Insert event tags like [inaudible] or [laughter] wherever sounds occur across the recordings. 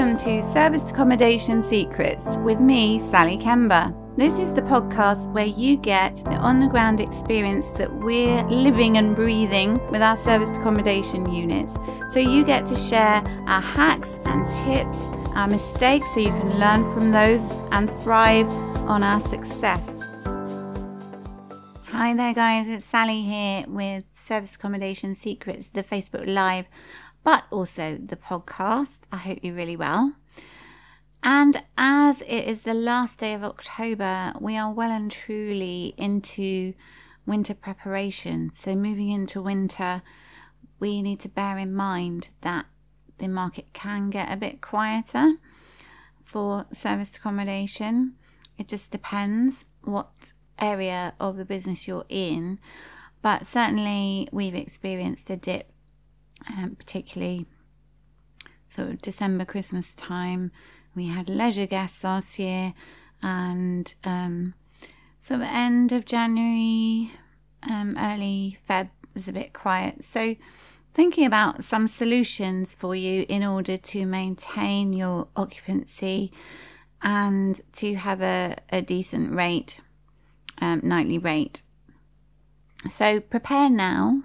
Welcome to Serviced Accommodation Secrets with me, Sally Kemba. This is the podcast where you get the on the ground experience that we're living and breathing with our serviced accommodation units. So you get to share our hacks and tips, our mistakes, so you can learn from those and thrive on our success. Hi there, guys. It's Sally here with Service Accommodation Secrets, the Facebook Live but also the podcast. I hope you're really well. And as it is the last day of October, we are well and truly into winter preparation. So, moving into winter, we need to bear in mind that the market can get a bit quieter for service accommodation. It just depends what area of the business you're in, but certainly we've experienced a dip um, particularly sort of December, Christmas time. We had leisure guests last year, and um, of end of January, um, early Feb was a bit quiet. So, thinking about some solutions for you in order to maintain your occupancy and to have a, a decent rate, um, nightly rate. So, prepare now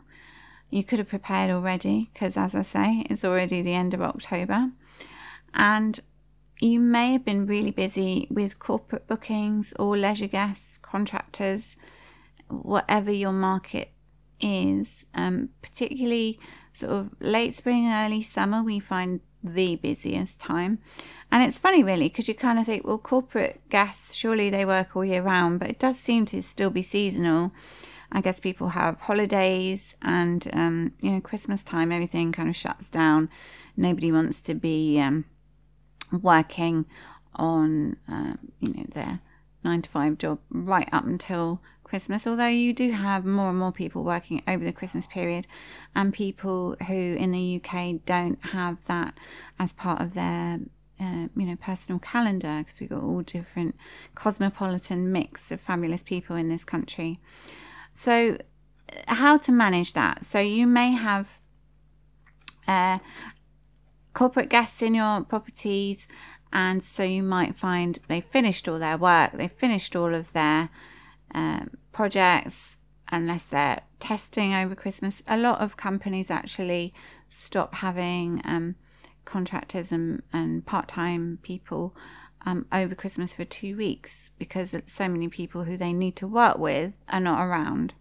you could have prepared already because, as I say, it's already the end of October. And you may have been really busy with corporate bookings or leisure guests, contractors, whatever your market is. Um, particularly sort of late spring, early summer, we find the busiest time. And it's funny, really, because you kind of think, well, corporate guests, surely they work all year round, but it does seem to still be seasonal. I guess people have holidays and, um, you know, Christmas time, everything kind of shuts down. Nobody wants to be um, working on, uh, you know, their nine to five job right up until Christmas, although you do have more and more people working over the Christmas period and people who in the UK don't have that as part of their uh, you know personal calendar because we've got all different cosmopolitan mix of fabulous people in this country so, how to manage that? So, you may have uh, corporate guests in your properties, and so you might find they finished all their work, they finished all of their um, projects, unless they're testing over Christmas. A lot of companies actually stop having um, contractors and, and part time people um, over Christmas for two weeks because so many people who they need to work with are not around.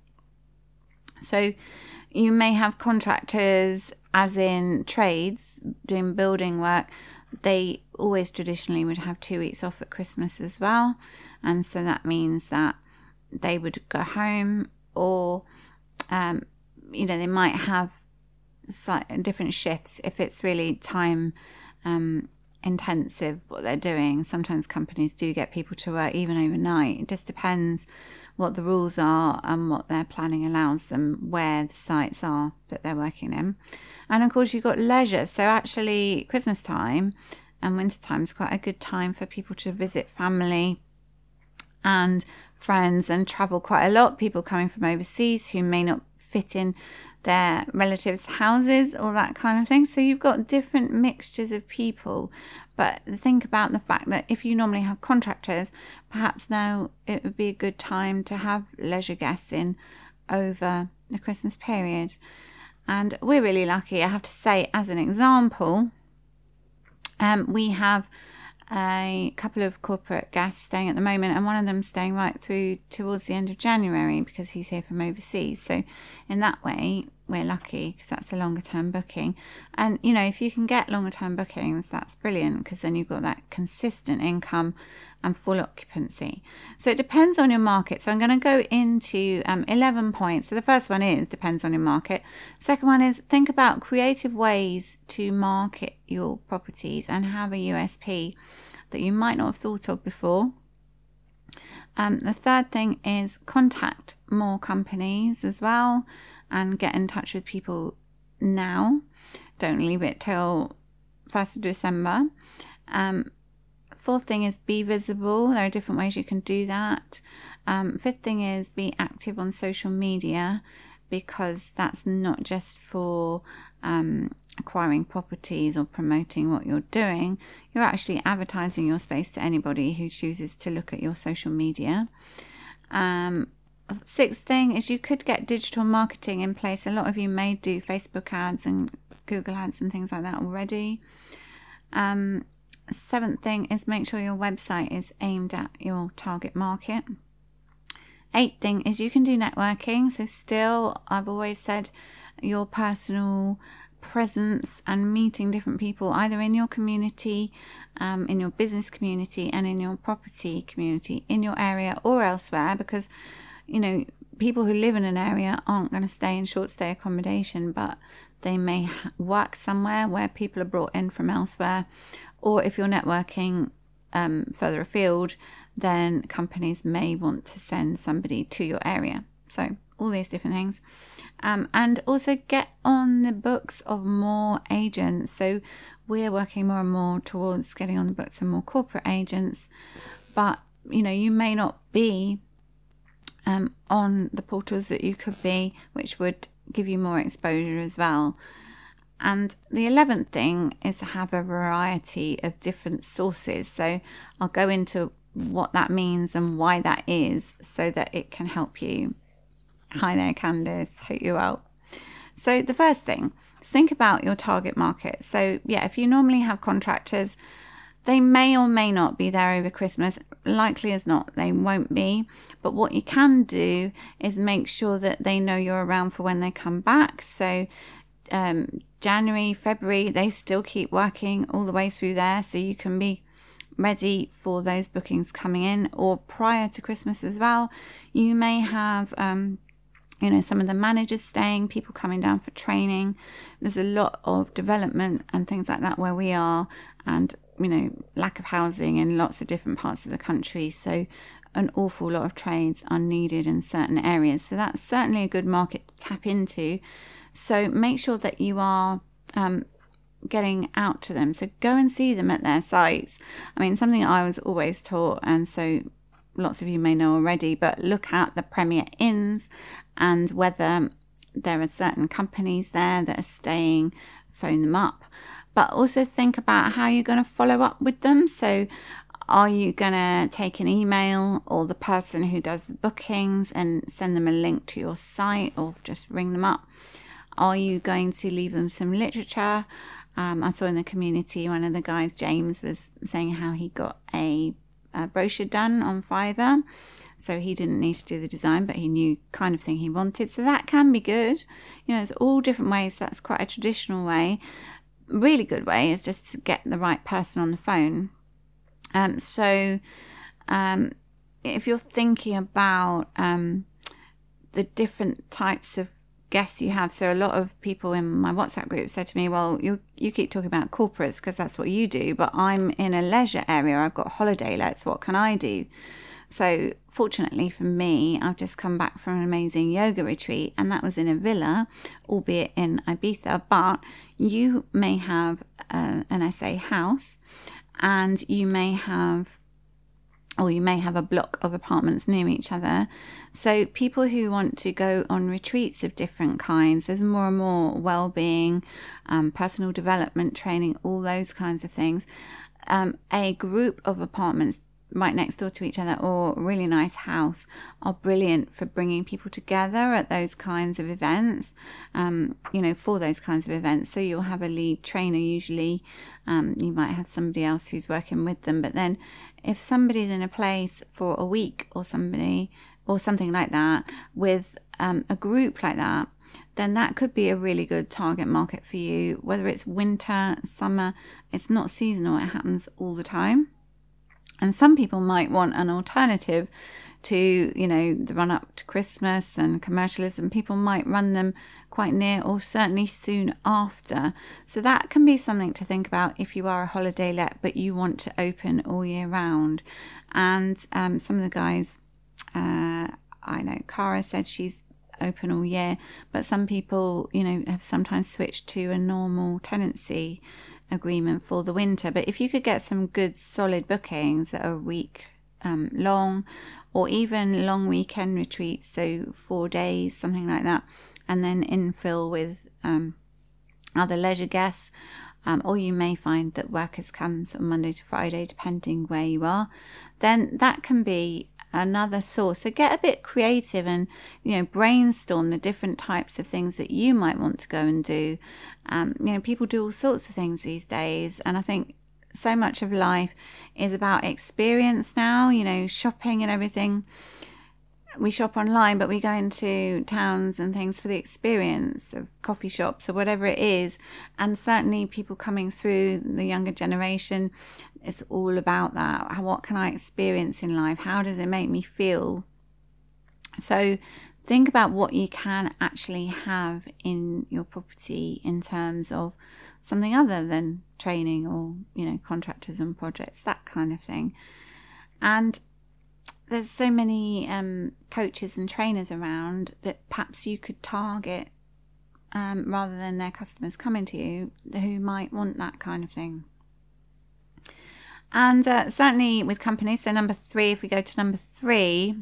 So you may have contractors, as in trades, doing building work. They always traditionally would have two weeks off at Christmas as well. And so that means that they would go home or, um, you know, they might have different shifts if it's really time um, intensive what they're doing. Sometimes companies do get people to work even overnight. It just depends what the rules are and what their planning allows them, where the sites are that they're working in. And of course, you've got leisure. So, actually, Christmas time and winter time is quite a good time for people to visit family and friends and travel quite a lot. People coming from overseas who may not fit in their relatives' houses, all that kind of thing. So you've got different mixtures of people. But think about the fact that if you normally have contractors, perhaps now it would be a good time to have leisure guests in over the Christmas period. And we're really lucky, I have to say, as an example, um, we have a couple of corporate guests staying at the moment, and one of them staying right through towards the end of January because he's here from overseas. So, in that way, we're lucky because that's a longer term booking. And you know, if you can get longer term bookings, that's brilliant because then you've got that consistent income and full occupancy. So it depends on your market. So I'm going to go into um, 11 points. So the first one is depends on your market. Second one is think about creative ways to market your properties and have a USP that you might not have thought of before. Um, the third thing is contact more companies as well and get in touch with people now. Don't leave it till 1st of December. Um, fourth thing is be visible. There are different ways you can do that. Um, fifth thing is be active on social media because that's not just for um, acquiring properties or promoting what you're doing, you're actually advertising your space to anybody who chooses to look at your social media. Um, sixth thing is you could get digital marketing in place. A lot of you may do Facebook ads and Google ads and things like that already. Um, seventh thing is make sure your website is aimed at your target market. Eighth thing is you can do networking. So, still, I've always said your personal presence and meeting different people either in your community, um, in your business community, and in your property community, in your area or elsewhere, because you know people who live in an area aren't going to stay in short stay accommodation, but they may work somewhere where people are brought in from elsewhere, or if you're networking um, further afield, then companies may want to send somebody to your area. So all these different things. Um, and also get on the books of more agents. So we're working more and more towards getting on the books of more corporate agents, but you know, you may not be um, on the portals that you could be, which would give you more exposure as well. And the 11th thing is to have a variety of different sources. So I'll go into what that means and why that is so that it can help you. Hi there, Candice. Hope you're well. So, the first thing, think about your target market. So, yeah, if you normally have contractors, they may or may not be there over Christmas. Likely as not, they won't be. But what you can do is make sure that they know you're around for when they come back. So, um, January, February, they still keep working all the way through there. So, you can be ready for those bookings coming in or prior to Christmas as well. You may have um, you know, some of the managers staying, people coming down for training. There's a lot of development and things like that where we are, and you know, lack of housing in lots of different parts of the country. So, an awful lot of trades are needed in certain areas. So, that's certainly a good market to tap into. So, make sure that you are um, getting out to them. So, go and see them at their sites. I mean, something I was always taught, and so lots of you may know already, but look at the Premier Inns and whether there are certain companies there that are staying, phone them up. But also think about how you're going to follow up with them. So, are you going to take an email or the person who does the bookings and send them a link to your site or just ring them up? Are you going to leave them some literature? Um, I saw in the community one of the guys, James, was saying how he got a, a brochure done on Fiverr so he didn't need to do the design, but he knew kind of thing he wanted. So that can be good. You know, it's all different ways. That's quite a traditional way. Really good way is just to get the right person on the phone. Um, so um, if you're thinking about um, the different types of guests you have, so a lot of people in my WhatsApp group said to me, "Well, you you keep talking about corporates because that's what you do, but I'm in a leisure area. I've got holiday lets. What can I do?" So, fortunately for me, I've just come back from an amazing yoga retreat, and that was in a villa, albeit in Ibiza. But you may have uh, an SA house, and you may have or you may have a block of apartments near each other. So, people who want to go on retreats of different kinds, there's more and more well being, um, personal development training, all those kinds of things. Um, a group of apartments right next door to each other or really nice house are brilliant for bringing people together at those kinds of events, um, you know, for those kinds of events. So you'll have a lead trainer usually, um, you might have somebody else who's working with them, but then if somebody's in a place for a week or somebody or something like that with um, a group like that, then that could be a really good target market for you. Whether it's winter, summer, it's not seasonal, it happens all the time. And some people might want an alternative to, you know, the run up to Christmas and commercialism. People might run them quite near or certainly soon after. So that can be something to think about if you are a holiday let but you want to open all year round. And um, some of the guys, uh, I know, Cara said she's open all year, but some people, you know, have sometimes switched to a normal tenancy agreement for the winter. But if you could get some good solid bookings that are week um, long or even long weekend retreats, so four days, something like that, and then infill with um, other leisure guests. Um, or you may find that workers come of Monday to Friday, depending where you are, then that can be another source. So get a bit creative and you know brainstorm the different types of things that you might want to go and do. Um, you know, people do all sorts of things these days, and I think so much of life is about experience now. You know, shopping and everything we shop online, but we go into towns and things for the experience of coffee shops or whatever it is. And certainly, people coming through the younger generation, it's all about that. What can I experience in life? How does it make me feel? So, think about what you can actually have in your property in terms of something other than training or, you know, contractors and projects, that kind of thing. And there's so many um, coaches and trainers around that perhaps you could target um, rather than their customers coming to you who might want that kind of thing. And uh, certainly with companies, so number three, if we go to number three,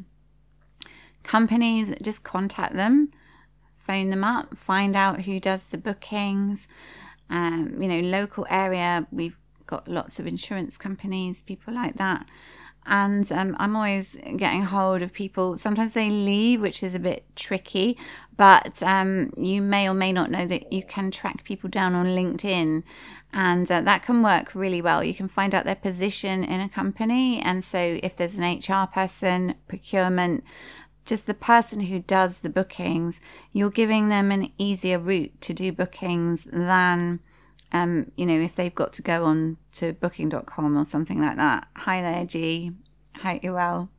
companies just contact them, phone them up, find out who does the bookings. Um, you know, local area, we've got lots of insurance companies, people like that and um, I'm always getting hold of people. Sometimes they leave, which is a bit tricky, but um, you may or may not know that you can track people down on LinkedIn, and uh, that can work really well. You can find out their position in a company, and so if there's an HR person, procurement, just the person who does the bookings, you're giving them an easier route to do bookings than um, you know, if they've got to go on to booking.com or something like that. Hi there, G. You well.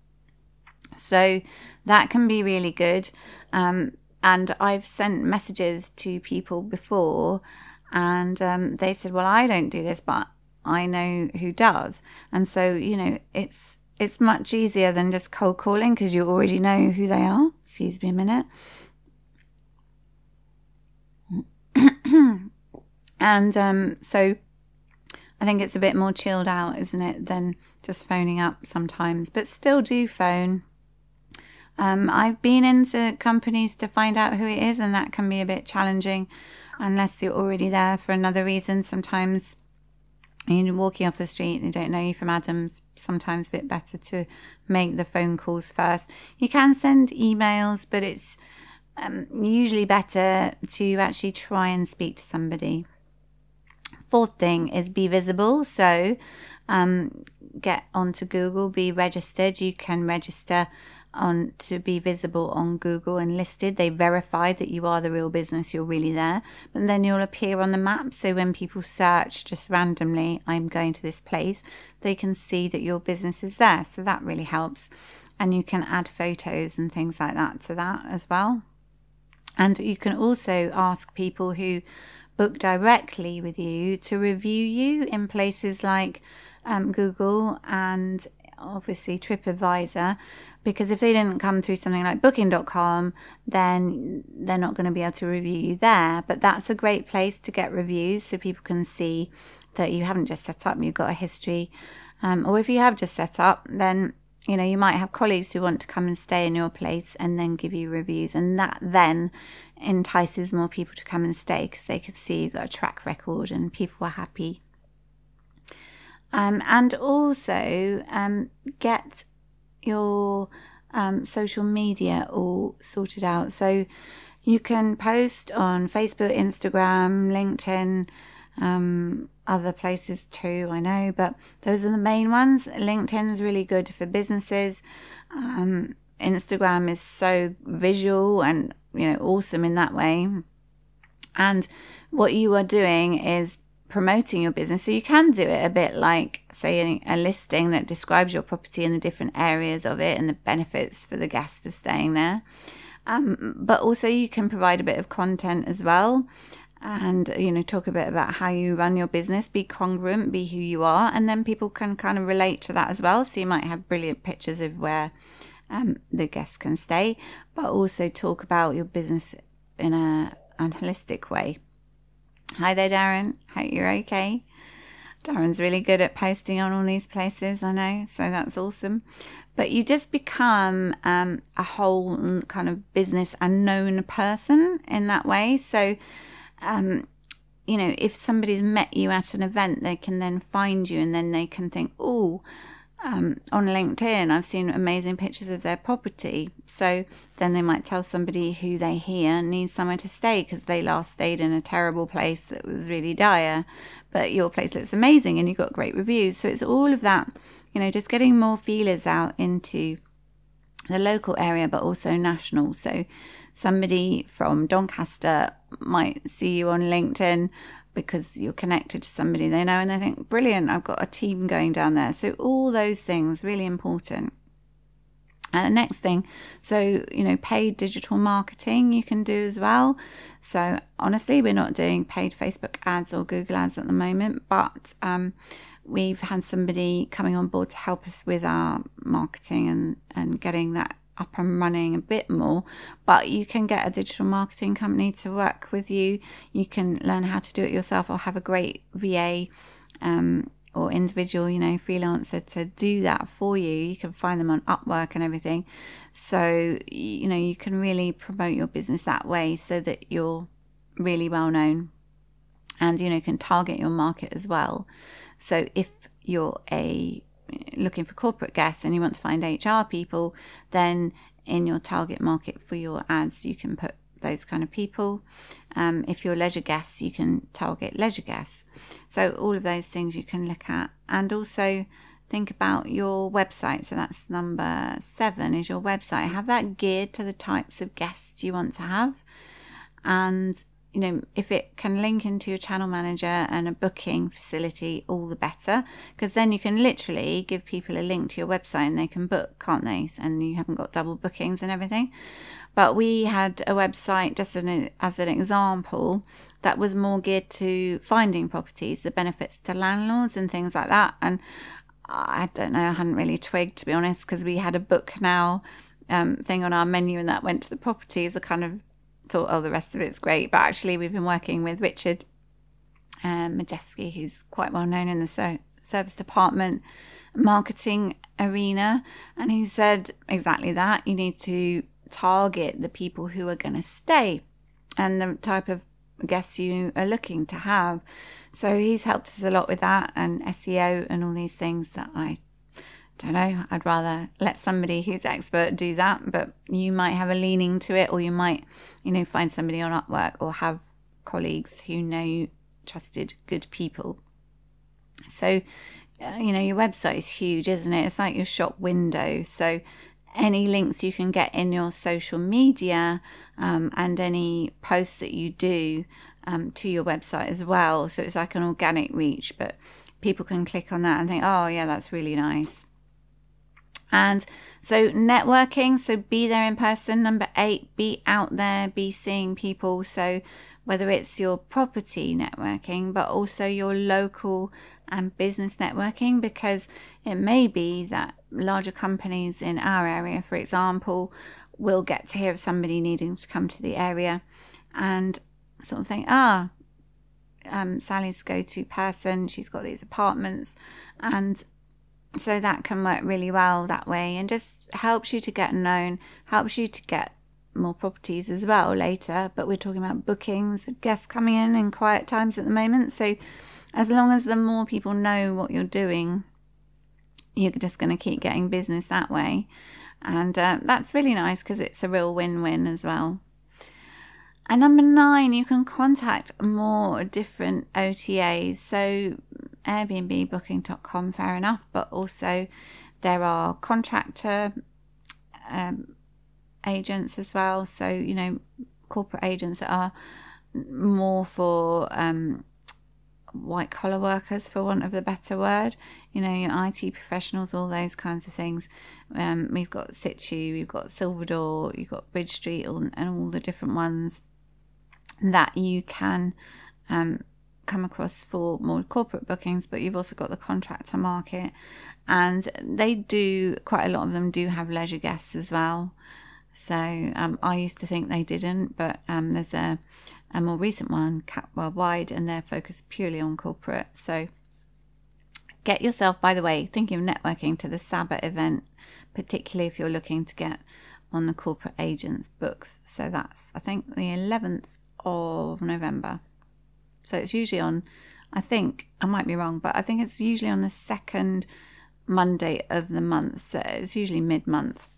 So that can be really good. Um, and I've sent messages to people before, and um, they said, "Well, I don't do this, but I know who does." And so, you know, it's it's much easier than just cold calling because you already know who they are. Excuse me a minute. [clears throat] [coughs] And um, so I think it's a bit more chilled out, isn't it, than just phoning up sometimes, but still do phone. Um, I've been into companies to find out who it is, and that can be a bit challenging unless you're already there for another reason. Sometimes you're walking off the street and they don't know you from Adams. Sometimes a bit better to make the phone calls first. You can send emails, but it's um, usually better to actually try and speak to somebody fourth thing is be visible. So um, get onto Google, be registered. You can register on to be visible on Google and listed. They verify that you are the real business, you're really there. And then you'll appear on the map. So when people search just randomly, I'm going to this place, they can see that your business is there. So that really helps. And you can add photos and things like that to that as well. And you can also ask people who book directly with you to review you in places like um, Google and obviously TripAdvisor because if they didn't come through something like booking.com then they're not going to be able to review you there. But that's a great place to get reviews so people can see that you haven't just set up you've got a history. Um, or if you have just set up then you know, you might have colleagues who want to come and stay in your place and then give you reviews, and that then entices more people to come and stay because they can see you've got a track record and people are happy. Um, and also um, get your um, social media all sorted out. So you can post on Facebook, Instagram, LinkedIn, um, other places too, I know, but those are the main ones. LinkedIn is really good for businesses. Um, Instagram is so visual and you know awesome in that way. And what you are doing is promoting your business. So you can do it a bit like, say, a listing that describes your property and the different areas of it and the benefits for the guest of staying there. Um, but also, you can provide a bit of content as well and you know talk a bit about how you run your business. Be congruent be who you are and then people can kind of relate to that as well. So you might have brilliant pictures of where um, the guests can stay but also talk about your business in a an holistic way. Hi there darren. Hope you're okay. Darren's really good at posting on all these places i know so that's awesome. But you just become um, a whole kind of business and known person in that way. So um, you know, if somebody's met you at an event, they can then find you and then they can think, oh, um, on LinkedIn, I've seen amazing pictures of their property. So then they might tell somebody who they hear needs somewhere to stay because they last stayed in a terrible place that was really dire, but your place looks amazing and you've got great reviews. So it's all of that, you know, just getting more feelers out into the local area, but also national. So somebody from Doncaster might see you on LinkedIn because you're connected to somebody they know and they think, brilliant, I've got a team going down there. So, all those things really important. And the next thing, so, you know, paid digital marketing you can do as well. So, honestly, we're not doing paid Facebook ads or Google ads at the moment, but um, we've had somebody coming on board to help us with our marketing and, and getting that up and running a bit more, but you can get a digital marketing company to work with you. You can learn how to do it yourself or have a great VA um, or individual, you know, freelancer to do that for you. You can find them on Upwork and everything. So, you know, you can really promote your business that way so that you're really well known and, you know, can target your market as well. So, if you're a looking for corporate guests and you want to find HR people, then in your target market for your ads, you can put those kind of people. Um, if you're leisure guests, you can target leisure guests. So, all of those things you can look at. And also, think about your website. So, that's number seven is your website. Have that geared to the types of guests you want to have. And you know, if it can link into your channel manager and a booking facility, all the better, because then you can literally give people a link to your website and they can book, can't they? And you haven't got double bookings and everything. But we had a website, just an, as an example, that was more geared to finding properties, the benefits to landlords and things like that. And I don't know, I hadn't really twigged to be honest, because we had a book now um, thing on our menu and that went to the properties, a kind of thought, oh, the rest of it's great. But actually, we've been working with Richard um, Majeski, who's quite well known in the so- serviced apartment marketing arena. And he said exactly that. You need to target the people who are going to stay and the type of guests you are looking to have. So he's helped us a lot with that and SEO and all these things that I don't know, I'd rather let somebody who's expert do that, but you might have a leaning to it, or you might, you know, find somebody on Upwork or have colleagues who know trusted, good people. So, uh, you know, your website is huge, isn't it? It's like your shop window. So, any links you can get in your social media um, and any posts that you do um, to your website as well. So, it's like an organic reach, but people can click on that and think, oh, yeah, that's really nice. And so, networking, so be there in person. Number eight, be out there, be seeing people. So, whether it's your property networking, but also your local and business networking, because it may be that larger companies in our area, for example, will get to hear of somebody needing to come to the area and sort of think, ah, um, Sally's go to person, she's got these apartments, and so that can work really well that way and just helps you to get known, helps you to get more properties as well later. But we're talking about bookings, guests coming in in quiet times at the moment. So as long as the more people know what you're doing, you're just going to keep getting business that way. And uh, that's really nice because it's a real win win as well. And number nine, you can contact more different OTAs. So Airbnb, booking.com, fair enough, but also there are contractor um, agents as well. So, you know, corporate agents that are more for um, white collar workers, for want of a better word, you know, your IT professionals, all those kinds of things. Um, we've got Situ, we've got Silverdoor, you've got Bridge Street, and all the different ones that you can um, come across for more corporate bookings, but you've also got the contractor market, and they do quite a lot of them do have leisure guests as well. So um, I used to think they didn't, but um, there's a, a more recent one, Cap Worldwide, and they're focused purely on corporate. So get yourself, by the way, thinking of networking to the Sabbath event, particularly if you're looking to get on the corporate agents books. So that's I think the 11th of November. So it's usually on, I think, I might be wrong, but I think it's usually on the second Monday of the month. So it's usually mid month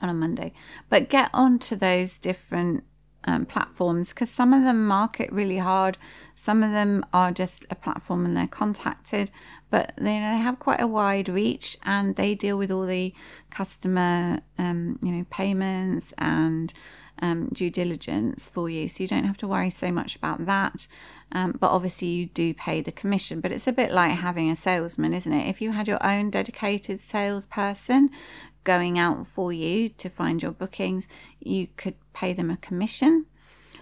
on a Monday. But get onto those different um, platforms because some of them market really hard. Some of them are just a platform and they're contacted, but they, know they have quite a wide reach and they deal with all the customer, um, you know, payments and um, due diligence for you. So you don't have to worry so much about that. Um, but obviously, you do pay the commission. But it's a bit like having a salesman, isn't it? If you had your own dedicated salesperson going out for you to find your bookings, you could pay them a commission.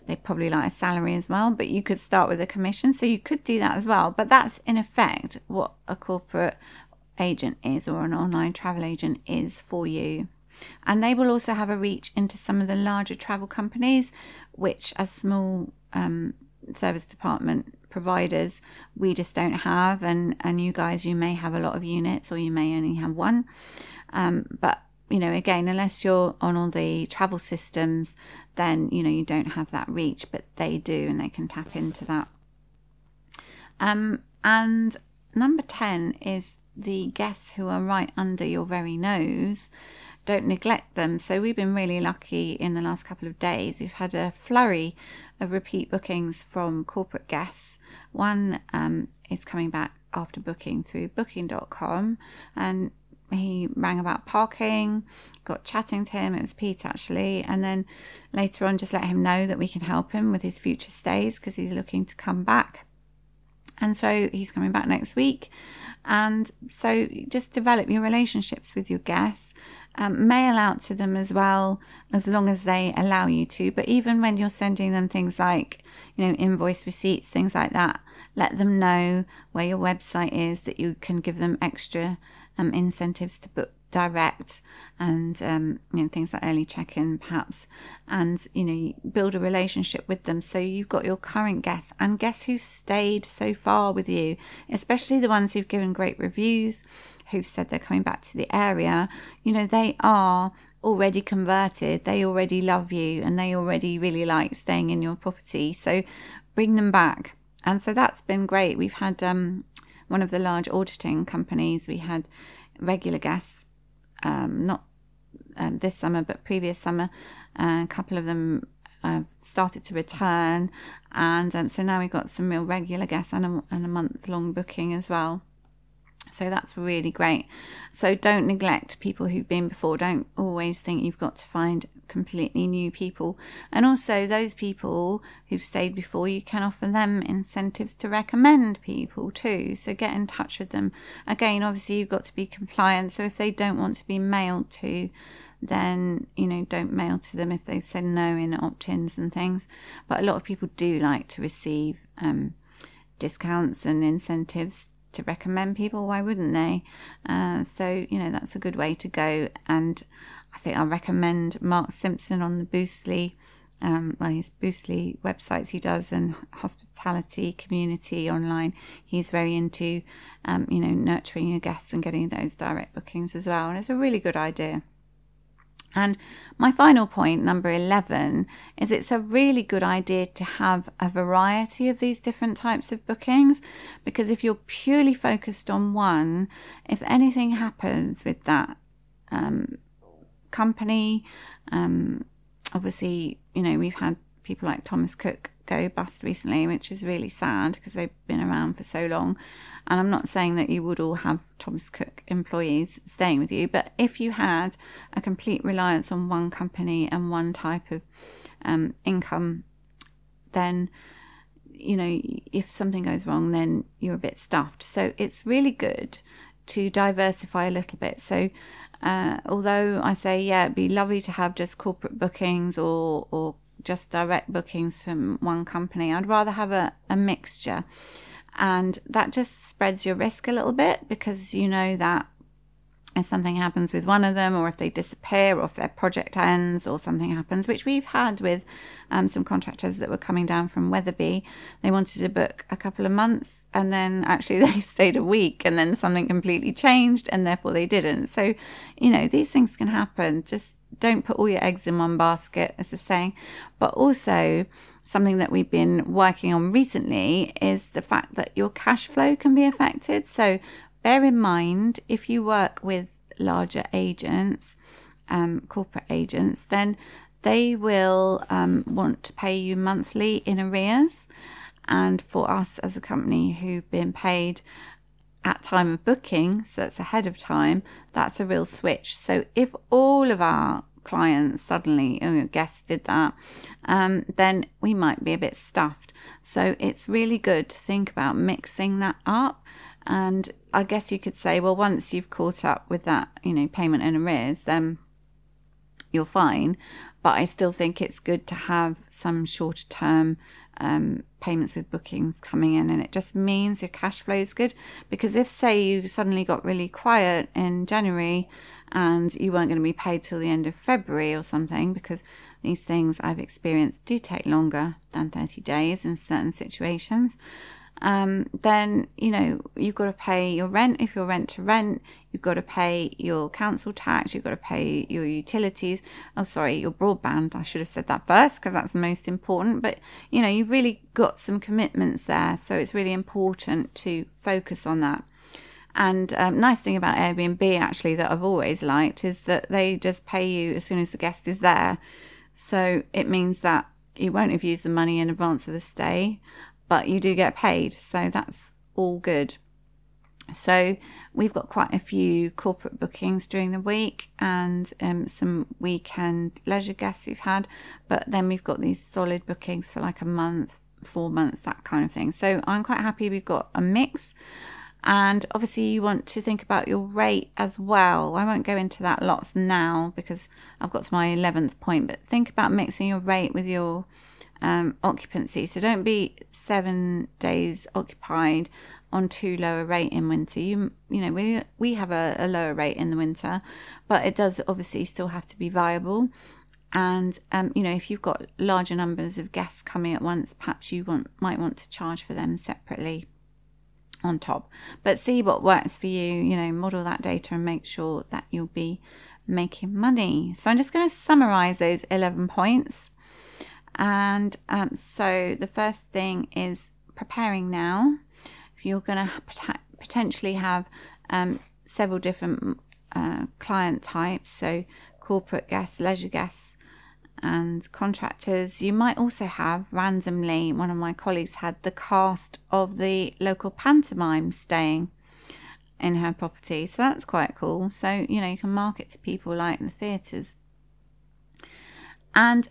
They probably like a salary as well, but you could start with a commission. So you could do that as well. But that's in effect what a corporate agent is or an online travel agent is for you. And they will also have a reach into some of the larger travel companies, which as small um, serviced apartment providers we just don't have. And, and you guys, you may have a lot of units or you may only have one. Um, but you know, again, unless you're on all the travel systems, then you know you don't have that reach, but they do, and they can tap into that. Um, and number ten is the guests who are right under your very nose don't neglect them. So we've been really lucky in the last couple of days. We've had a flurry of repeat bookings from corporate guests. One um, is coming back after booking through booking.com and he rang about parking, got chatting to him. It was Pete actually. And then later on, just let him know that we can help him with his future stays because he's looking to come back. And so he's coming back next week. And so just develop your relationships with your guests um, mail out to them as well, as long as they allow you to. But even when you're sending them things like, you know, invoice receipts, things like that, let them know where your website is, that you can give them extra um, incentives to book direct and um, you know things like early check-in perhaps and you know build a relationship with them so you've got your current guests and guess who stayed so far with you especially the ones who've given great reviews who've said they're coming back to the area, you know, they are already converted. They already love you and they already really like staying in your property. So bring them back. And so that's been great. We've had um, one of the large auditing companies, we had regular guests, um, not um, this summer, but previous summer. Uh, a couple of them have started to return. And um, so now we've got some real regular guests and a, and a month long booking as well. So that's really great. So don't neglect people who've been before. Don't always think you've got to find completely new people. And also, those people who've stayed before, you can offer them incentives to recommend people too. So get in touch with them. Again, obviously, you've got to be compliant. So if they don't want to be mailed to, then you know don't mail to them if they've said no in opt-ins and things. But a lot of people do like to receive um, discounts and incentives to recommend people. Why wouldn't they? Uh, so, you know, that's a good way to go. And I think I'll recommend Mark Simpson on the Boostly. Um, well, his Boostly websites he does and hospitality community online. He's very into, um, you know, nurturing your guests and getting those direct bookings as well. And it's a really good idea. And my final point, number 11, is it's a really good idea to have a variety of these different types of bookings because if you're purely focused on one, if anything happens with that um, company, um, obviously, you know, we've had people like Thomas Cook go bust recently, which is really sad because they've been around for so long. And I'm not saying that you would all have Thomas Cook employees staying with you, but if you had a complete reliance on one company and one type of um, income, then you know if something goes wrong, then you're a bit stuffed. So it's really good to diversify a little bit. So uh, although I say yeah, it'd be lovely to have just corporate bookings or or just direct bookings from one company. I'd rather have a, a mixture. And that just spreads your risk a little bit because you know that if something happens with one of them, or if they disappear, or if their project ends, or something happens, which we've had with um, some contractors that were coming down from Wetherby. They wanted to book a couple of months, and then actually [laughs] they stayed a week, and then something completely changed, and therefore they didn't. So, you know, these things can happen. Just don't put all your eggs in one basket, as the saying. But also, something that we've been working on recently is the fact that your cash flow can be affected. So bear in mind if you work with larger agents, um, corporate agents, then they will um, want to pay you monthly in arrears. And for us as a company who've been paid at time of booking, so it's ahead of time, that's a real switch. So if all of our clients suddenly, oh, guests did that, um, then we might be a bit stuffed. So it's really good to think about mixing that up. And I guess you could say, well, once you've caught up with that, you know, payment in arrears, then you're fine. But I still think it's good to have some shorter term um, payments with bookings coming in, and it just means your cash flow is good. Because if, say, you suddenly got really quiet in January and you weren't going to be paid till the end of February or something, because these things I've experienced do take longer than 30 days in certain situations um, then you know you've got to pay your rent if you're rent to rent. You've got to pay your council tax. You've got to pay your utilities. Oh, sorry, your broadband. I should have said that first because that's the most important. But you know you've really got some commitments there, so it's really important to focus on that. And um, nice thing about Airbnb actually that I've always liked is that they just pay you as soon as the guest is there. So it means that you won't have used the money in advance of the stay but you do get paid. So that's all good. So we've got quite a few corporate bookings during the week and um, some weekend leisure guests we've had, but then we've got these solid bookings for like a month, four months, that kind of thing. So I'm quite happy we've got a mix. And obviously, you want to think about your rate as well. I won't go into that lots now because I've got to my 11th point, but think about mixing your rate with your um, occupancy. So don't be seven days occupied on too low a rate in winter. You you know we we have a, a lower rate in the winter, but it does obviously still have to be viable. And um, you know if you've got larger numbers of guests coming at once, perhaps you want might want to charge for them separately on top. But see what works for you. You know model that data and make sure that you'll be making money. So I'm just going to summarize those 11 points and um, so the first thing is preparing now. If you're going to pot- potentially have um, several different uh, client types, so corporate guests, leisure guests, and contractors, you might also have randomly, one of my colleagues had the cast of the local pantomime staying in her property. So that's quite cool. So, you know, you can market to people like the theatres. And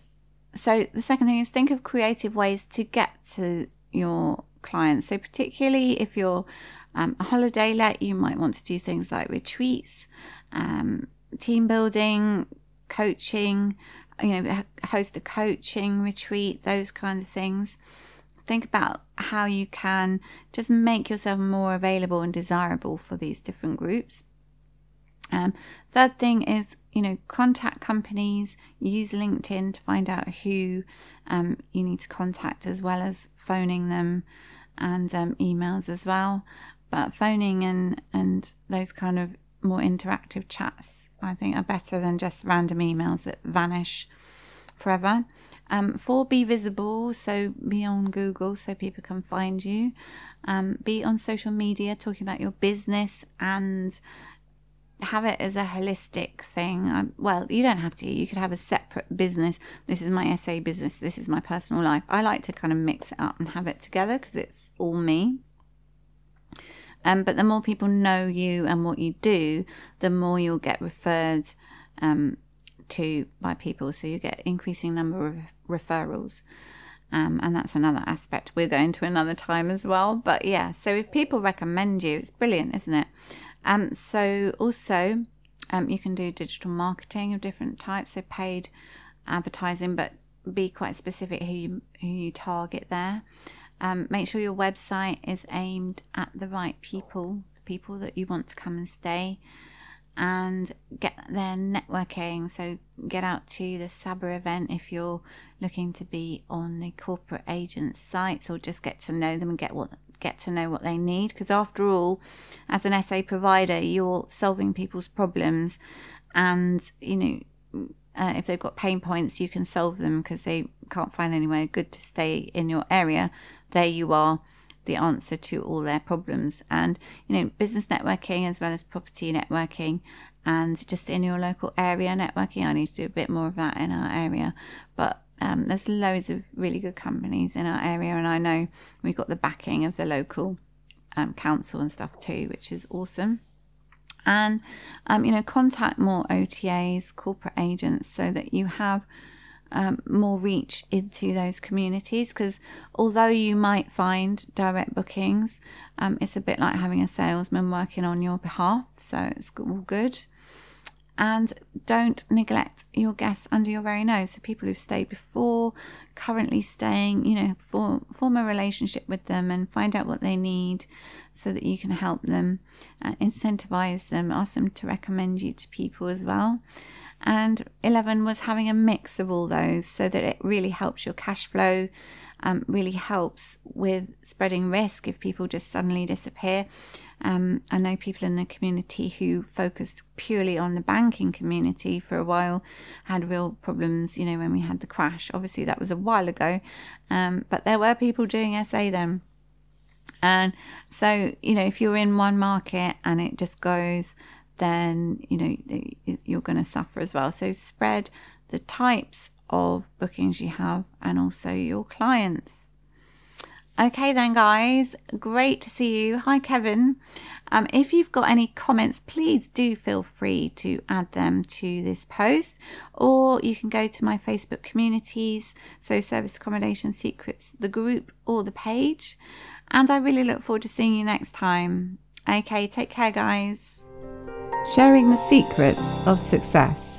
so the second thing is think of creative ways to get to your clients. So particularly if you're um, a holiday let, you might want to do things like retreats, um, team building, coaching. You know, host a coaching retreat, those kinds of things. Think about how you can just make yourself more available and desirable for these different groups. Um, third thing is you know, contact companies, use LinkedIn to find out who um, you need to contact, as well as phoning them and um, emails as well. But phoning and and those kind of more interactive chats, I think, are better than just random emails that vanish forever. Um, four, be visible, so be on Google so people can find you. Um, be on social media talking about your business and have it as a holistic thing. Um, well, you don't have to. You could have a separate business. This is my SA business. This is my personal life. I like to kind of mix it up and have it together because it's all me. Um, but the more people know you and what you do, the more you'll get referred um, to by people. So you get increasing number of referrals. Um, and that's another aspect we're going to another time as well. But yeah, so if people recommend you, it's brilliant, isn't it? Um, so also um, you can do digital marketing of different types, so paid advertising, but be quite specific who you who you target there. Um, make sure your website is aimed at the right people, the people that you want to come and stay, and get their networking. So get out to the Sabre event if you're looking to be on the corporate agent sites, or just get to know them and get what get to know what they need because after all as an SA provider you're solving people's problems and you know uh, if they've got pain points, you can solve them because they can't find anywhere good to stay in your area. There you are, the answer to all their problems. And, you know, business networking as well as property networking and just in your local area networking. I need to do a bit more of that in our area. But um, there's loads of really good companies in our area, and I know we've got the backing of the local um, council and stuff too, which is awesome and um, you know contact more OTAs, corporate agents, so that you have um, more reach into those communities. Because although you might find direct bookings, um, it's a bit like having a salesman working on your behalf, so it's all good and don't neglect your guests under your very nose. So people who've stayed before, currently staying, you know, form, form a relationship with them and find out what they need so that you can help them, uh, incentivize them, ask them to recommend you to people as well. And 11 was having a mix of all those so that it really helps your cash flow, um, really helps with spreading risk if people just suddenly disappear. Um, I know people in the community who focused purely on the banking community for a while had real problems, you know, when we had the crash. Obviously, that was a while ago, um, but there were people doing SA then. And so, you know, if you're in one market and it just goes, then, you know, you're going to suffer as well. So, spread the types of bookings you have and also your clients. Okay, then, guys, great to see you. Hi, Kevin. Um, if you've got any comments, please do feel free to add them to this post, or you can go to my Facebook communities, so Service Accommodation Secrets, the group or the page. And I really look forward to seeing you next time. Okay, take care, guys. Sharing the secrets of success.